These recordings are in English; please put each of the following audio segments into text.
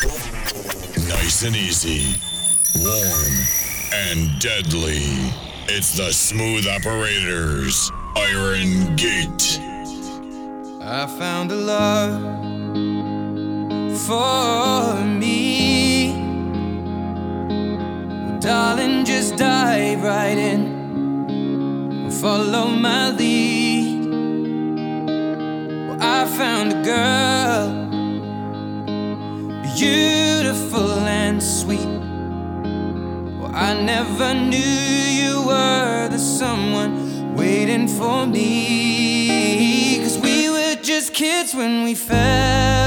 Nice and easy, warm and deadly. It's the Smooth Operators, Iron Gate. I found a love for me. Darling, just dive right in. Follow my lead. Well, I found a girl, beautiful and sweet. Well, I never knew you were the someone waiting for me. Cause we were just kids when we fell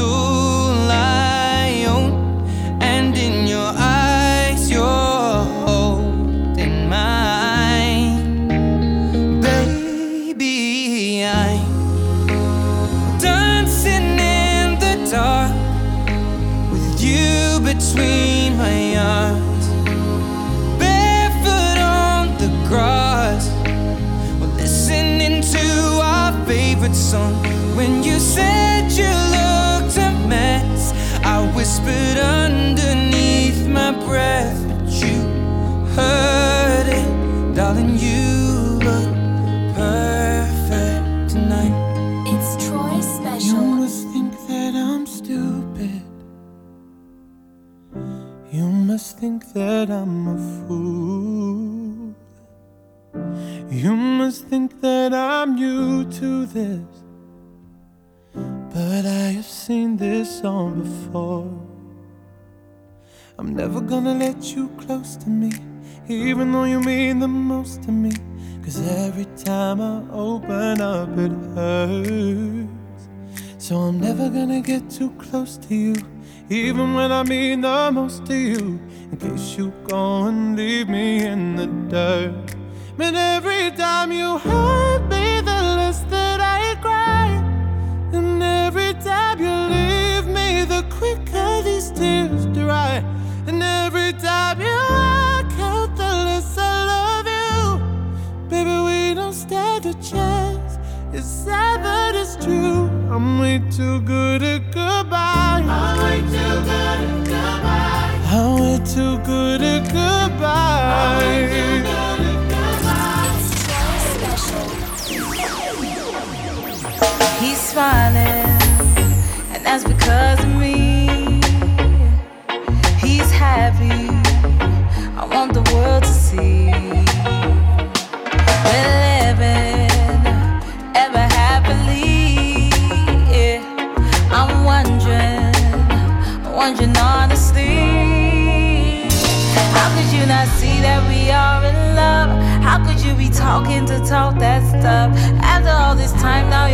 own, and in your eyes, you're holding mine. Baby, I'm dancing in the dark with you between my arms, barefoot on the grass. We're listening to our favorite song. Breath, I'm never gonna let you close to me, even though you mean the most to me. Cause every time I open up, it hurts. So I'm never gonna get too close to you, even when I mean the most to you. In case you go and leave me in the dirt. But every time you hurt me, the less that I cry. And every time you leave me, the quicker these tears dry. And every time you walk out, the less I love you. Baby, we don't stand a chance. It's sad, but it's true. I'm way too good at goodbye. I'm way too good at goodbye. I'm way too good at goodbye. It's Troy Special. He's smiling, and that's because of me. I want the world to see. We're living ever happily. I'm wondering, wondering honestly. How could you not see that we are in love? How could you be talking to talk that stuff? After all this time, now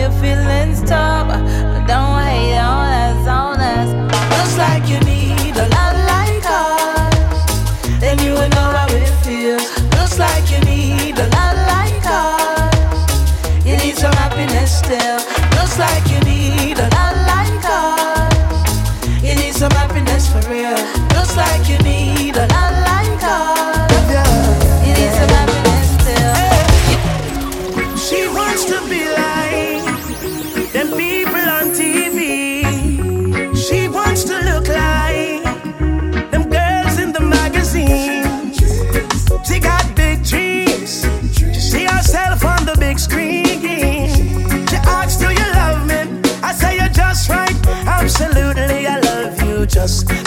tough. But don't hate on us, on us. Looks like you need like you need a like. You need some happiness still. Like you need a like. You need some happiness for real. Like you just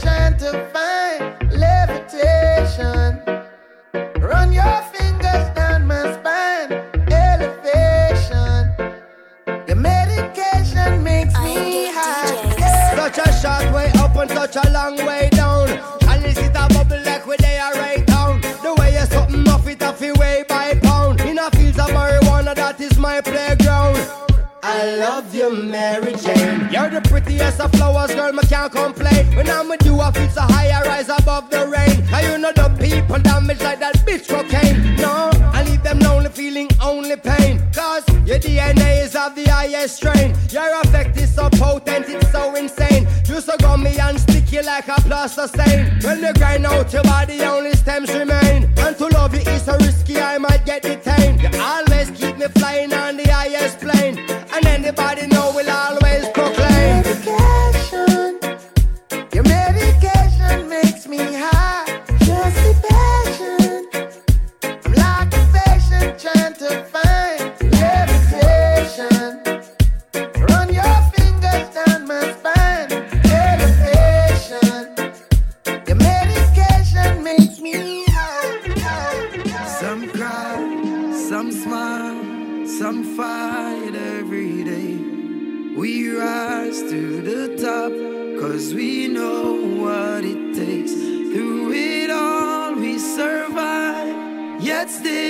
trying to find levitation. Run your fingers down my spine, elevation. The medication makes me high. Such a short way up and such a long way love you, Mary Jane. You're the prettiest of flowers, girl, me can't complain. When I'm with you, I feel so high, I rise above the rain. Now you know the people damage like that bitch cocaine. No, I leave them lonely, feeling only pain. Cause your DNA is of the highest strain. Your effect is so potent, it's so insane. You so gummy and sticky like a plaster stain. When you grind out your body, only stems remain.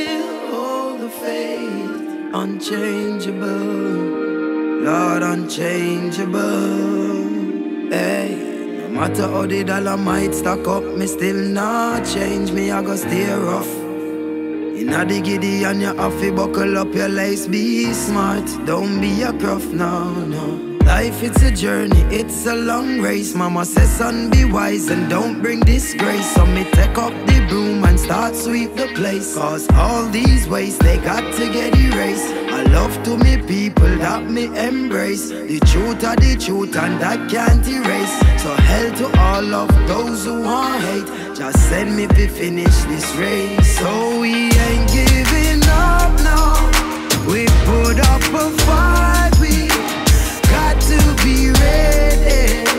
Still hold the faith. Unchangeable, Lord, unchangeable. Hey, no matter how the dollar might stack up, me still not change. Me, I go stay rough. Inna the giddy and you have to buckle up your lace. Be smart, don't be a gruff, no, no. Life it's a journey, it's a long race. Mama says, son, be wise and don't bring disgrace. So me take up the broom start sweep the place. Cause all these ways they got to get erased. I love to me people that me embrace. The truth are the truth and that can't erase. So hell to all of those who want hate. Just send me to finish this race. So we ain't giving up now. We put up a fight. We got to be ready.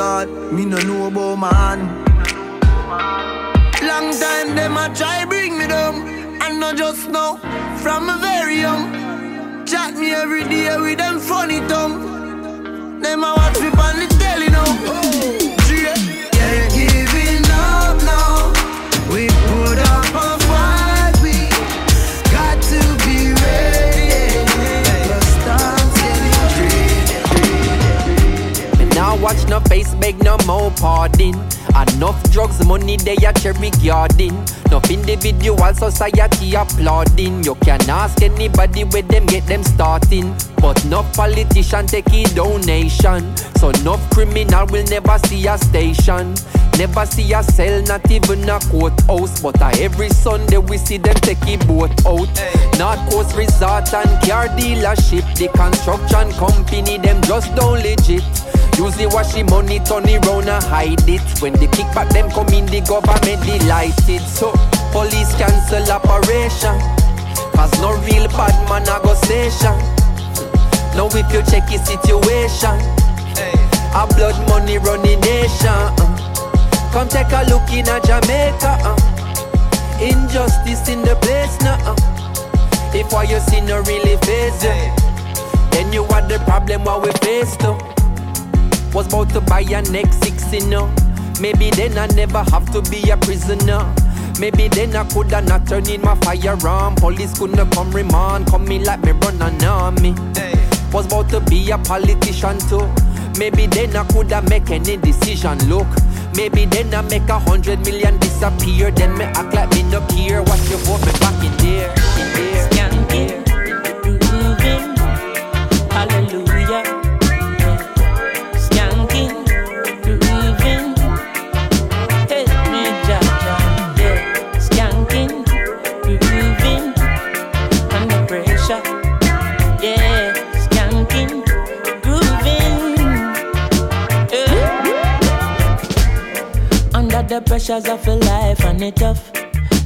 God. Me no know about man. Long time them a try bring me down, and not just now. From a very young, chat me every day with them funny tongue. Them a watch me on the telly now. Yeah, yeah, giving up now. We put up no face, beg no more pardon. Enough drugs, money they a cherry garden. Enough individual society applauding. You can ask anybody where them get them starting. But no politician take a donation. So no criminal will never see a station. Never see a cell, not even a courthouse. But uh, every Sunday we see them take a boat out. North Coast Resort and car dealership. The construction company, them just don't legit. Usually wash the money, turn it round and hide it. When the kickback them come in, the government delighted. So police cancel operation. Cause no real bad man a go station. Now if you check the situation, a blood money running nation. uh. Come take a look in a Jamaica. uh. Injustice in the place now. uh. If what you see no really face then you are the problem what we face now. Was about to buy a next six you know. Maybe then I never have to be a prisoner. Maybe then I coulda not turn in my firearm. Police couldn't come remand, come me like me run an army. Was about to be a politician too. Maybe then I coulda make any decision. Look, maybe then I make a hundred million disappear. Then me act like me no care. Watch your vote me back in in in there. Pressures of a life and it tough.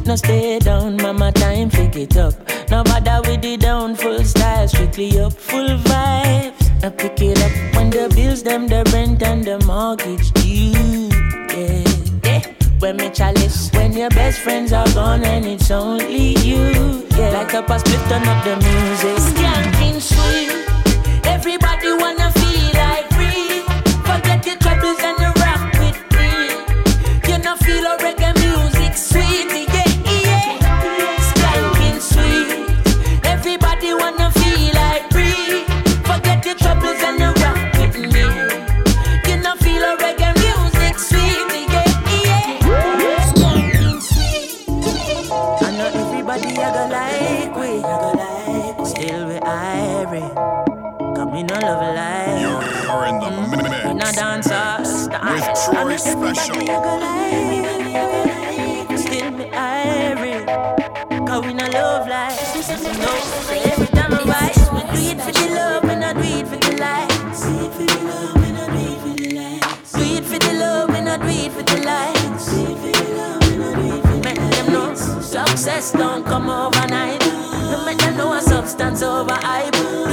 No stay down, mama, time pick it up. No bother with the down, full style, strictly up, full vibes. I pick it up when the bills, them, the rent and the mortgage due. Yeah, yeah. When me chalice, when your best friends are gone and it's only you. Yeah, like up a split, turn up the music. Skanking sweet, irie. Come me no love life. You're, you're in the In a mix dancer, with Troy Special. Still me irie. Cause we no love life. No, every time I rise, we do it for the love and I do it for the lights. Do it for the love and I do it for the lights. Do it for the love and I do it for the lights. Do it for the love and I do it for the Make them know success don't come overnight. No make them know a substance over hype.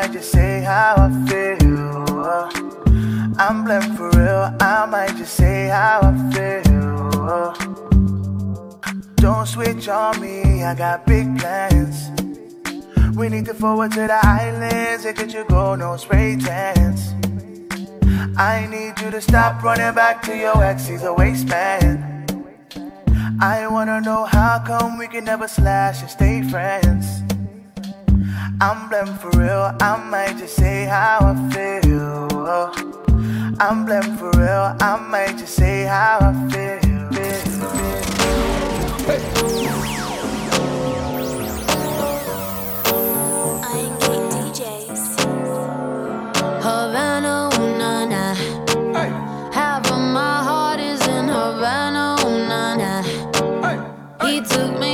Might just say how I feel. I'm blamed for real, I might just say how I feel. Don't switch on me, I got big plans. We need to forward to the islands, and could you go no spray tents? I need you to stop running back to your ex, he's a waste man. I wanna know how come we can never slash and stay friends. I'm blamed for real, I might just say how I feel. I'm blamed for real, I might just say how I feel. Iron Gate DJs. Havana, ooh, na, na. Half of my heart is in Havana, ooh, na, na. He took me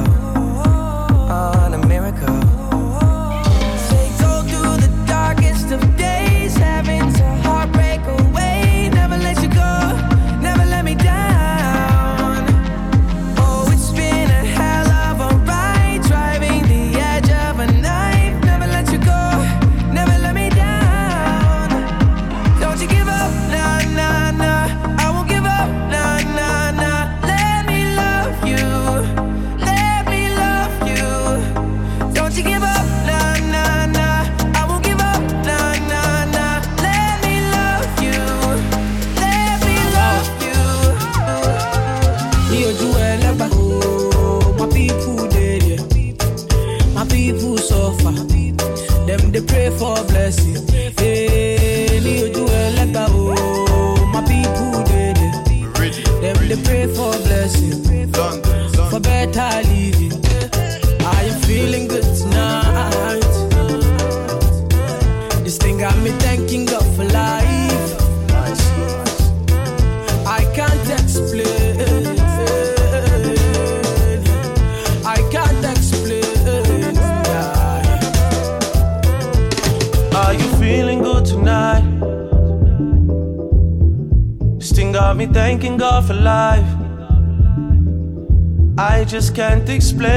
I just can't explain.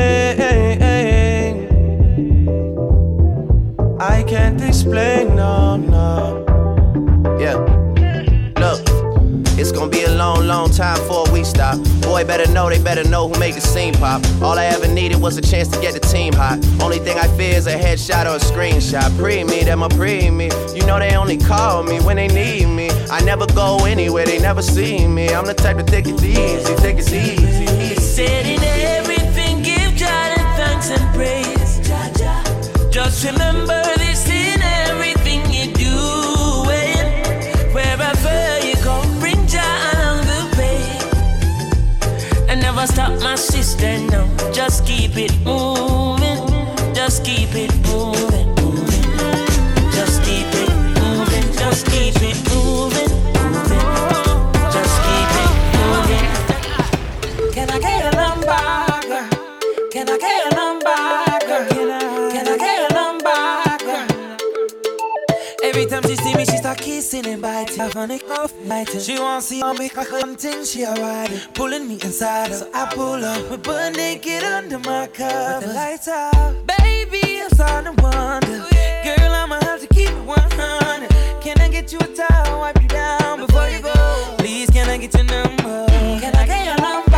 I can't explain, no, no. Yeah. Look, it's gonna be a long, long time before we stop. Boy, better know, they better know who made the scene pop. All I ever needed was a chance to get the team hot. Only thing I fear is a headshot or a screenshot. Pre me, them a pre me. You know they only call me when they need me. I never go anywhere, they never see me. I'm the type to take it easy, take it easy. He said in everything, give God thanks and praise. Just remember this in everything you do. Wherever you go, bring joy along the way. And never stop my sister, no. Just keep it moving. Kissing and biting. I find it biting. She want see on me, I hunting, she a riding, pulling me inside her. So I pull up, we butt naked under my cover. The lights out, baby, I'm starting to wonder. Girl, I'ma have to keep it 100. Can I get you a towel, wipe you down before you go? Please, can I get your number? Can I get your number,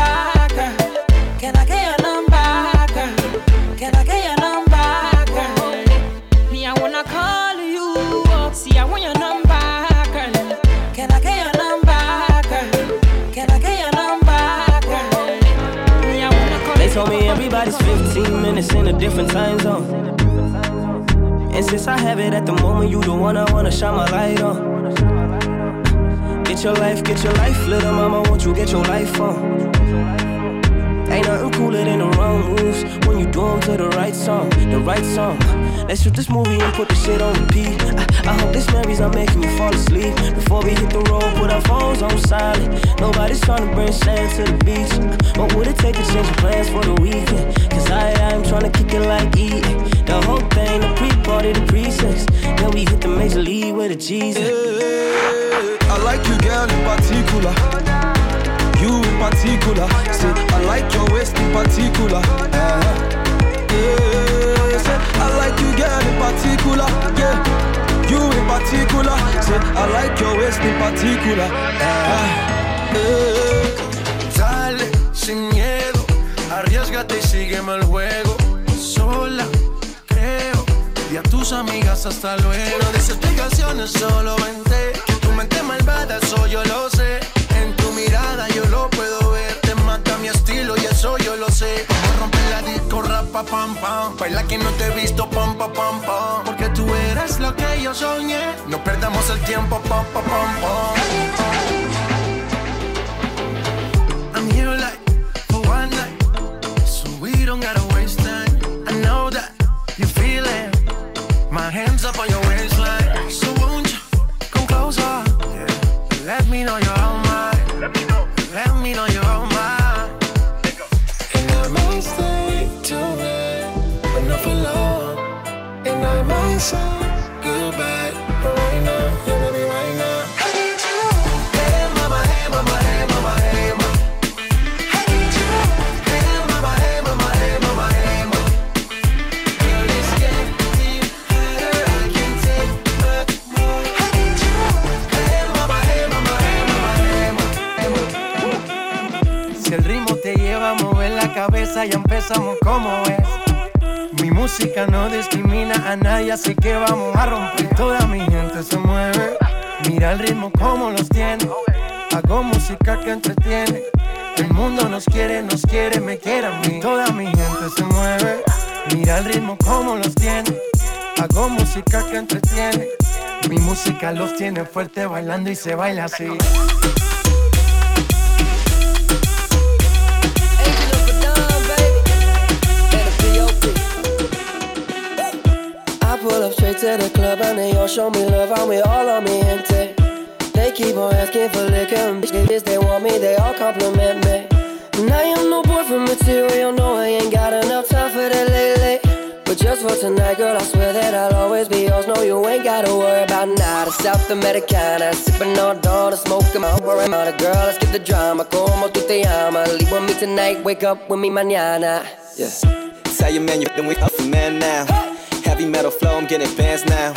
girl? Can I get your number, girl? Can I get 15 minutes in a different time zone. And since I have it at the moment, you the one I wanna shine my light on. Get your life, get your life, little mama, won't you get your life on? Ain't nothing cooler than the wrong moves when you do do 'em to the right song, the right song. Let's shoot this movie and put the shit on repeat. I, I hope this memories are making you fall asleep. Before we hit the road, put our phones on silent. Nobody's trying to bring sand to the beach. What would it take to change your plans for the weekend? Cause I, I'm trying to kick it like eating. The whole thing, the pre-party, the pre-sex. Then we hit the major league with a Jesus. I like you, girl, in particular. You in particular. Say, I like your waist in particular. Uh, yeah, say, I like you, girl, in particular. Yeah, you in particular. Say, I like your waist in particular. Ah, eh. Dale, sin miedo, arriesgate y sígueme el juego. Sola, creo, y a tus amigas hasta luego. No des explicaciones, solo vente. Que tu mente malvada, eso yo lo sé. Yo lo puedo ver. Te mata mi estilo y eso yo lo sé. A romper la disco, rapa, pam, pam. Baila que no te he visto, pam, pam, pam, pam. Porque tú eres lo que yo soñé. No perdamos el tiempo, pam, pam, pam, pam. Tiene fuerte bailando y se baila así. I pull up straight to the club and they all show me love. I'm with all of me gente. They keep on asking for liquor and bitches. They want me, they all compliment just for tonight, girl, I swear that I'll always be yours. No, you ain't gotta worry about nada. South Americana, sipping all dawn, smoking my worry about a girl. Let's get the drama. Como tú te llamas? Leave with me tonight, wake up with me mañana. Yeah. Tell your man you're with up for man now. Heavy metal flow, I'm getting bands now.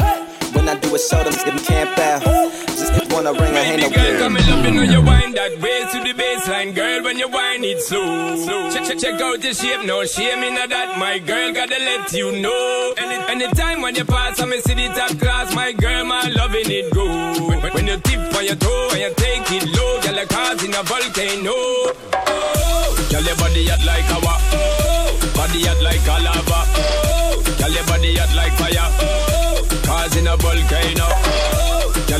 When I do a show, them them camp out. Just wanna ring, ain't no Baby girl, come and love you know you wind that way to the baseline, girl. When you wind it slow, check check check out your shape, no shame in that. My girl, gotta let you know. Any anytime when you pass, I me see the top class. My girl, my loving it go. When, when you tip on your toe and you take it low, girl, like causing a volcano. Oh, girl, your body hot like lava. Oh, body hot like a lava. Oh, girl, your body hot like fire. Oh, causing a volcano. Oh,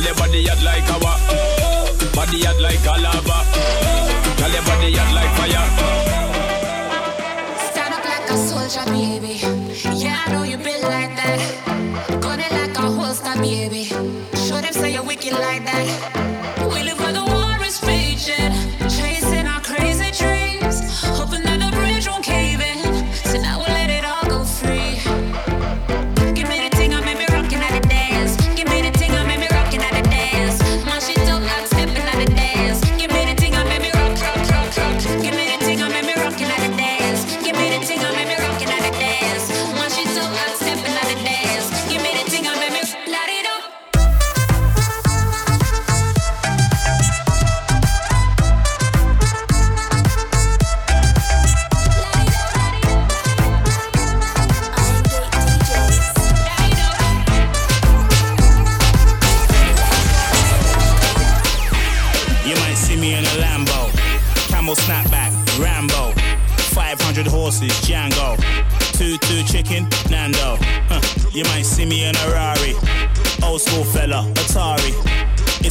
girl, your body hot like lava. Body hot like a lava. Girl, your body hot like fire. Stand up like a soldier, baby. Yeah, I know you built like that. Gun it like a holster, baby. Show them say you're wicked like that.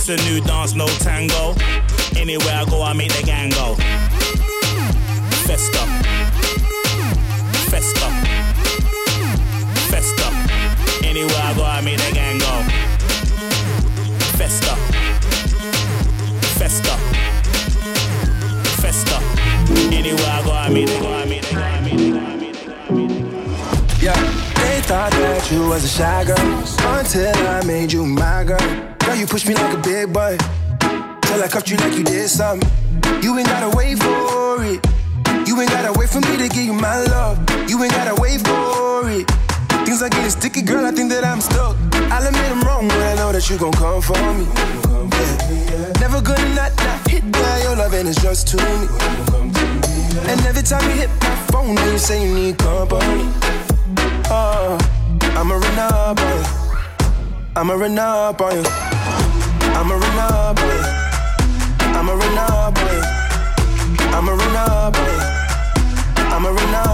A new dance, no tango. Anywhere I go, I make the gang go. Festa, festa, festa. Anywhere I go, I make the gang go. Festa. Festa. Festa. Anywhere I go, I meet it, go, I meet it, go, I meet it, go, I it. Yeah, they thought that you was a shy girl until I made you my girl you push me like a big boy. Till I cuffed you like you did something. You ain't gotta wait for it. You ain't gotta wait for me to give you my love. You ain't gotta wait for it. Things are getting sticky, girl. I think that I'm stuck. I'll admit I'm wrong, but I know that you gon' come for me. Yeah. Never gonna not, not hit by your love, and it's just to me. And every time you hit my phone, you say you need company. Uh, oh, I'm a run up on you. I'm a run up on you. I'm a Renoble. I'm a Renoble. I'm a Renoble. I'm a Renoble.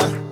yeah.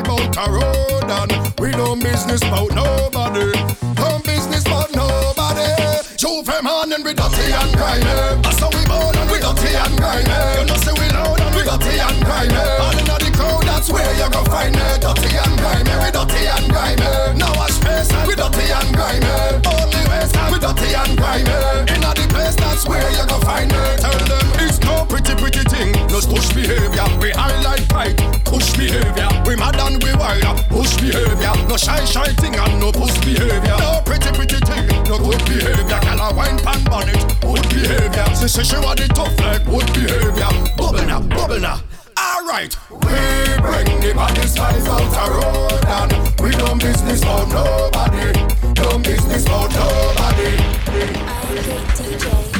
drive out a road and we no business about nobody. No business about nobody. Juve man and we dirty and grimy. That's how we born and we dirty and grimy. You know say we loud and we dirty and grimy. All in the crowd, that's where you go find me. Dirty and grimy, we dirty and grimy. Now I place, we dirty and grimy. Only ways, we dirty and grimy. Inna the place, that's where you go find me. Tell them it's no pretty, pretty thing. No push behavior, we highlight pride. Push behavior, we mad and we wild. Push behavior, no shy, shy thing and no push behavior. No pretty, pretty thing, no good behavior. Call wine pan bonnet, good behavior. She say she want it tough like good behavior. Bubble now, bubble now. All right. We bring the body size out a road and we don't business for nobody. Don't business for nobody. I'm DJ.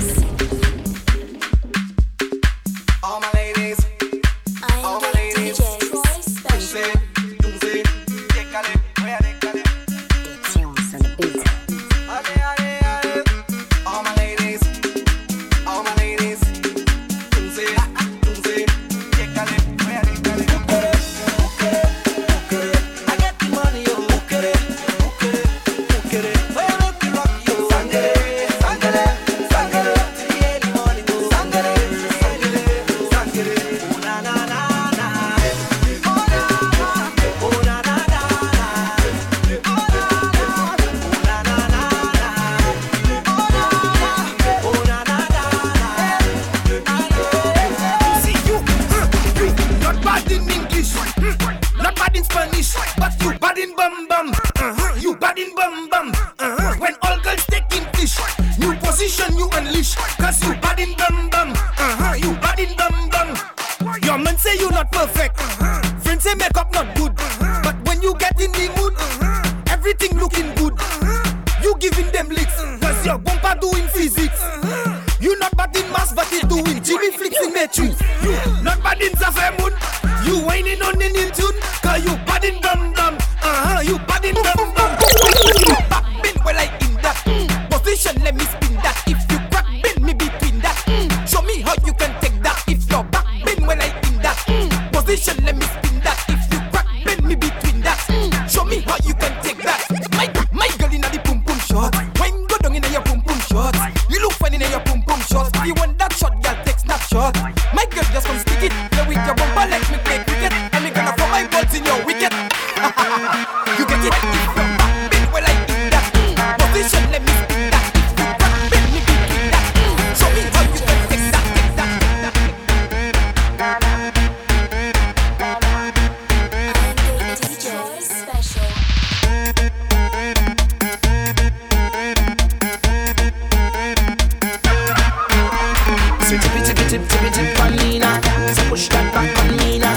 tip, tip, tip, primitive on Nina So push that back on Nina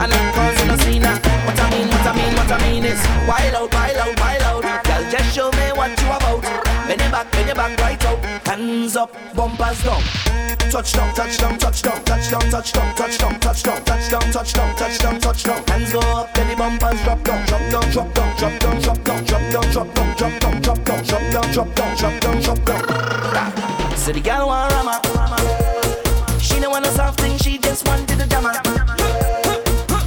And I'm causing a scene What I mean, what I mean, what I mean is Wild out, wild out, wild out Girl, just show me what you about Bend your back, bend your back right out Hands up, bumpers down Touch down, touch down, touch down, touch down, touch down, touch down, touch down, touch down, touch down, touch down, touch down. Hands go up, then the bumpers drop down, drop down, drop down, drop down, drop down, drop down, drop down, drop down, drop down, drop down, drop down, drop down, drop down. So the gal want rama want a soft thing, she just wanted a drama.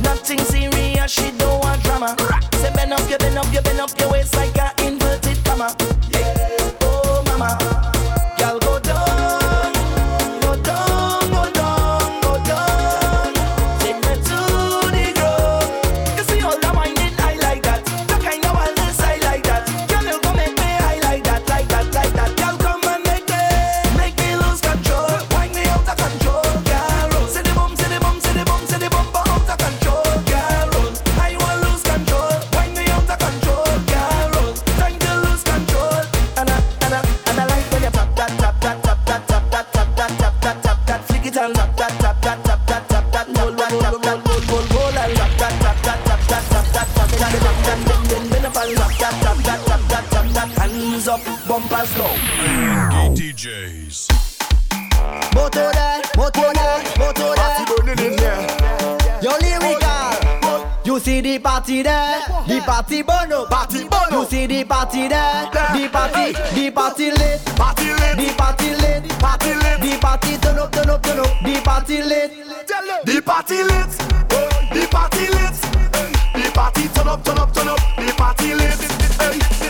Nothing serious, she don't want drama. Say bend up, you bend up, you bend up, you You see the party there, the party bono, party bono. You see the party there, the party, the party lit, party lit, the party lit, party lit, the party turn up, turn up, turn up, the party lit, the party lit, the party lit, the party turn up, turn up, turn up, the party lit.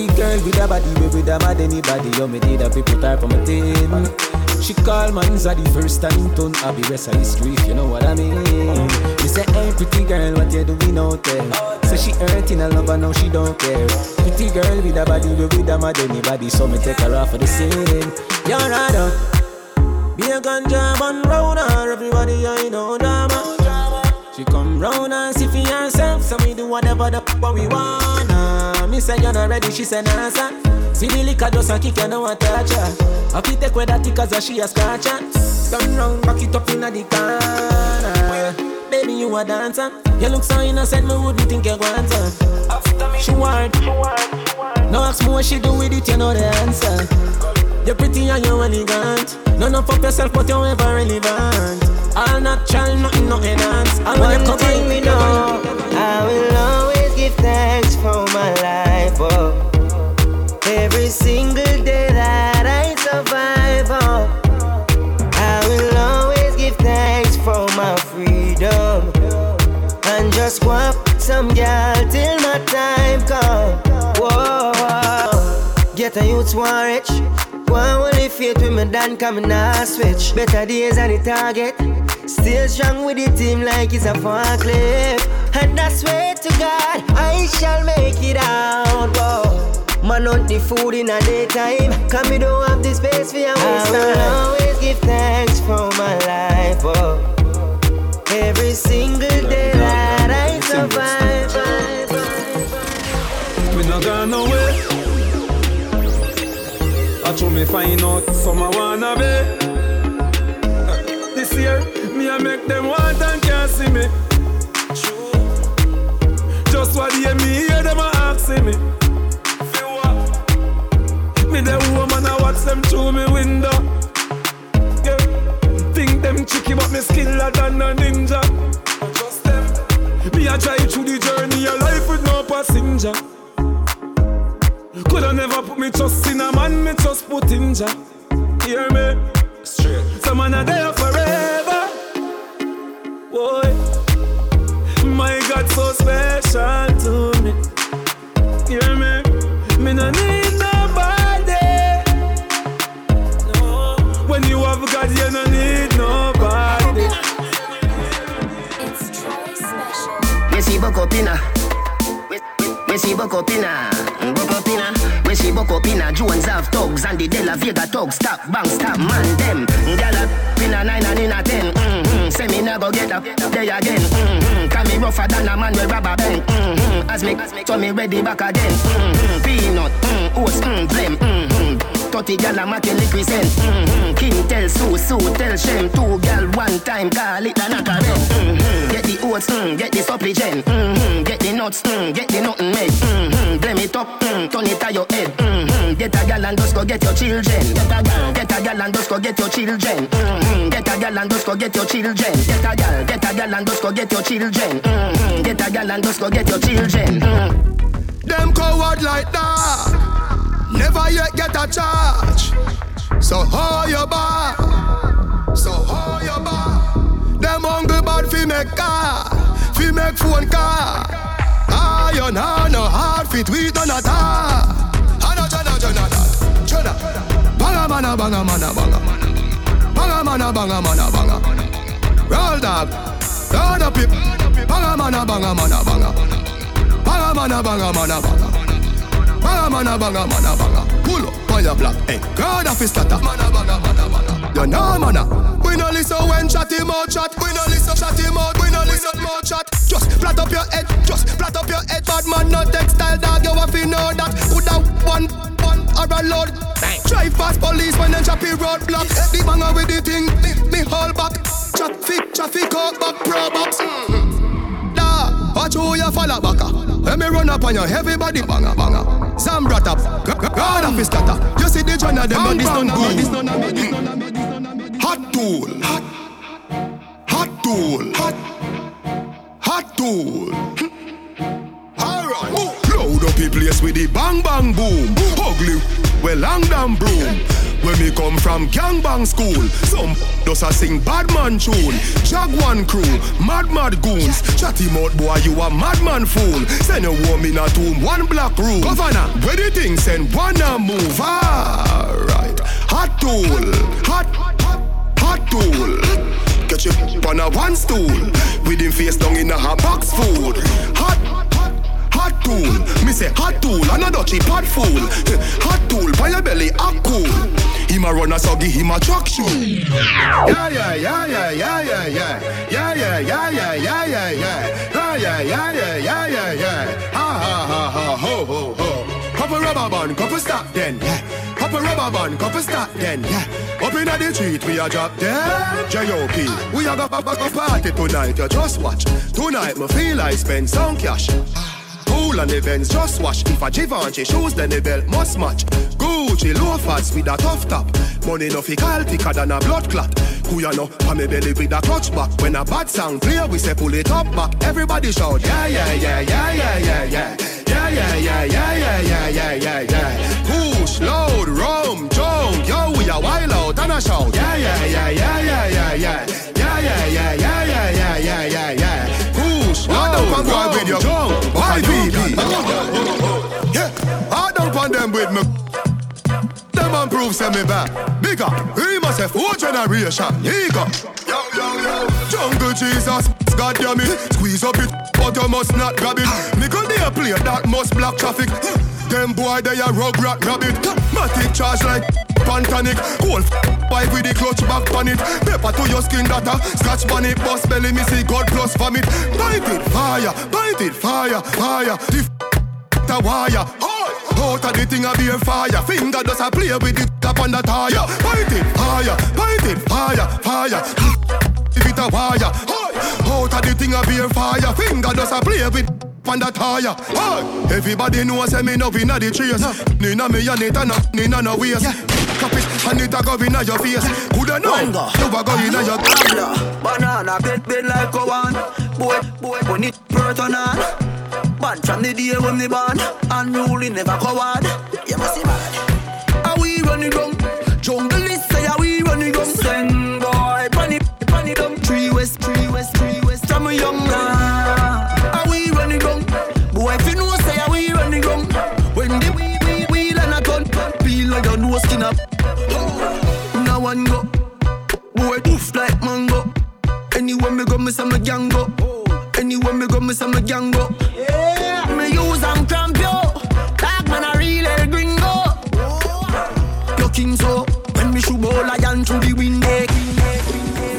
Pretty girl with a body, way with a mad anybody. Yo, me did a people type on my team. She call man's the first time turn I be rest of history, if you know what I mean. You say, hey, pretty girl, what you doing out there? So she hurting a lover, now she don't care. Pretty girl with a body, way with a mad anybody. So me take her off for the scene. You're right up. Be a ganja man round her, everybody I know drama. She come round and see for herself, so me do whatever the fuck we wanna. Me say you're not ready, she say nah sir. See the liquor just a kick, you know what touch her. I fit take with that cause she a scratch her. Turn round, back it up inna the corner. Baby, you a dancer. You look so innocent, me wouldn't think you want her. She want, no ask me what she do with it, you know the answer. You're pretty and you're elegant. No, of up yourself, but you're ever relevant. All natural, nothing, no enhance. All come thing we know, I will always give thanks for my life. Oh. Every single day that I survive, oh. I will always give thanks for my freedom. And just walk some gal till my time come. Whoa. Get a youth one rich. One only faith with me done coming now switch. Better days on the target. Still strong with the team like it's a forklift. And I swear to God, I shall make it out. Whoa. Man hunt the food in a daytime. Cause me don't have the space for your waste I will always give thanks for my life. Oh. Every single day me find out some I wanna be. This year, me I make them want and can't see me. Just what hear me hear them a asking me. Me the woman I watch them through me window. Yeah. Think them tricky but me skiller than a ninja. Just them. Me I drive through the journey of life with no passenger. Coulda never put me trust in a man, me just put in Jah. Hear me? Straight. Some man are there forever. Boy, my God so special to me. Hear me? Me no need nobody. No. When you have God, you no need nobody. We see buck up inna. We- we- We see up inna. We see inna. Jones have thugs and the De La Vega thugs. Stop, bang, stop, man, them. Gyal up inna nine and inna ten. Mm-hmm. Say me never get up there again. Mm-hmm. Can me rougher than a man with rubber band. Mm-hmm. As me, so me ready back again. Mm-hmm. Peanut, mm, oats, mm, blem. Mm-hmm. 30 gal a making liquid send. Mm-hmm. King tell Sue, Sue tell Shem. Two gal one time call it a knocker mm-hmm. Get the oats, mm, get the supply gen. Mm-hmm. Get the nuts, mm, get the nothing made. Mm-hmm. Blame it up, mm, turn it to your head. Mm-hmm. Get a gal and just go get your children. Get a gal, get a gal and just go get your children. Mm-hmm. Get a gal and just go get your children. Get a gal, get a gal and just go get your children. Mm-hmm. Get a gal and just go get your children. Mm-hmm. Them coward like that. Never yet get a charge. So how you bar? So how you bar? Them hungry bad fi make car, fi make phone car. Iron hand no hard fit we done at all. Hana jana jana jana jana. Banga mana banga mana banga. Banga mana banga mana banga. Roll dog, down up it. Banga mana banga mana banga. Banga mana banga mana banga. Banga mana banga mana banga. Pull up on your block, hey. God of his starter. Mana banga mana banga. You know mana. We no listen when chat him out chat. We no listen chat him out. We no listen more chat. Just flat up your head. Just flat up your head. Bad man no textile dog. You have to know that. Put out one one or a load. Drive past police when them choppy roadblock. The banger with the thing. Me, me hold back. Traffic traffic out back pro box. Da, watch who you follow back. Let me run up on you, everybody banga banga. Zambra tap, God of his starter. You see the joint them, but this me, this. Hot tool, hot, hot tool, hot, hot tool. Alright. Load up the place with the bang bang boom. Ugly, well long damn broom. When me come from gangbang school, some does a sing bad man tune. Jaguan crew, mad mad goons. Chatty mouth boy, you a madman fool. Send a woman a tomb, one black room. Governor, where the thing send one a move. Alright, hot tool, hot, hot tool. Get you on a one stool. With him face down in a hot box food. Tool. Me say hot tool, and a dutchy pot fool. Hot tool, by your belly, a cool. Him a runner, so give him a truck shoe. Yeah, yeah, yeah, yeah, yeah, yeah, yeah. Yeah, yeah, yeah, yeah, yeah, yeah, yeah. Yeah, yeah, yeah, yeah, yeah, yeah, yeah. Ha, ha, ha, ha, ho, ho, ho. Couple rubber band, couple stop then, yeah. Couple rubber band, couple stop then, yeah. Up inna the street, we a drop dead. J.O.P. We a go back a party tonight, you just watch. Tonight, me feel I spend some cash. Cool on events, just watch. If a Givenchy shoes, then the belt must match. Gucci loafers with a tough top. Money no fi call thicker than a blood clot. Who ya know? Pa me belly with a clutch back. When a bad sound clear, we say pull it up back. Everybody shout, yeah, yeah, yeah, yeah, yeah, yeah, yeah. Yeah, yeah, yeah, yeah, yeah, yeah, yeah, yeah, yeah. Push, load, rum, junk, yo, we a wild out and a shout. Yeah, yeah, yeah, yeah, yeah, yeah, yeah. Yeah, yeah, yeah, yeah, yeah, yeah, yeah, yeah, yeah. Push, load, rum, junk, why baby? I them with me. Them man prove send me back. Bigger, he must have four generation. He go. Yo, yo, yo. Jungle Jesus, God damn it. Squeeze up it, but you must not grab it. Me could be a play that must block traffic. Them boy they a rug rat rabbit. Matic charge like pantanic. Cold pipe with the clutch back on it. Pepper to your skin data. Scratch on it, belly, me see God plus vomit. Bite it, fire, bite it, fire, fire. The f- the wire. Out of the thing a beer fire. Finger does a play with it up on the tire. Bite it, fire, bite it, fire, fire. If it a wire. Out of the thing a beer fire. Finger does a play with on the tire. Hey. Everybody knows say me no inna the trace. Nina me and it and Nina no waste. Cup it and it a go inna your face. Coulda know you a go inna your Banana bed bed like a one. Boy, boy, when it burton on. Bad from the day when me born. Unruly never coward. You must see bad. Are we running down? Jungle is say are we running down? Send boy, panic, panic down. Three west, three west, three west. From a young man. Are we running down? Boy, if you know say are we running down? When the wheel, wheel, wheel and a gun, feel like your nose skin up. Now one go. Boy, poof like mango. Anywhere me go, me say me gang go. Anywhere me go, me say me gang go. Yo king so when me shoot ball lion through the window.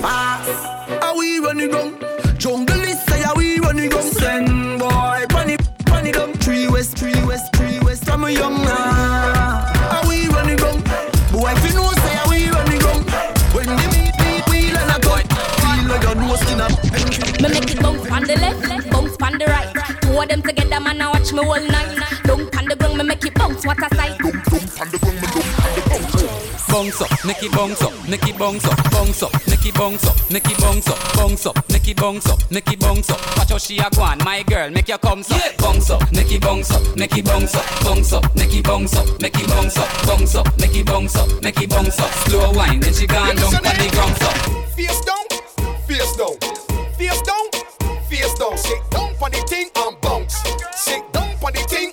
Fast. Ah, are we running down? Jungle is say are we running down? Send boy, panic, panic down. Three west, three west, three west. I'm a young man. Are we running down? Boy, if you know say are we running down? When the beat, beat, wheel and a gun, feel like your nose skin up. Me make it bounce on the left, bounce on the right. Two of them together, man, I watch me all night. Don't on the ground, me make it bounce. What a sight. Bounce up, Nicky bounce up, Nicky bounce up, bounce up, Nicky bounce up, Nicky bounce up, bounce up, Nicky bounce up, Nicky bounce up. Watch how she a go on, my girl, make your come up. Bounce up, Nicky bounce up, Nicky bounce up, bounce up, Nicky bounce up, Nicky bounce up, bounce up, Nicky bounce up, Nicky bounce up. Slow wine, then she gone down on the ground up. Face down, face down, face down, face down. Sit down for the thing and bounce. Sit down for the thing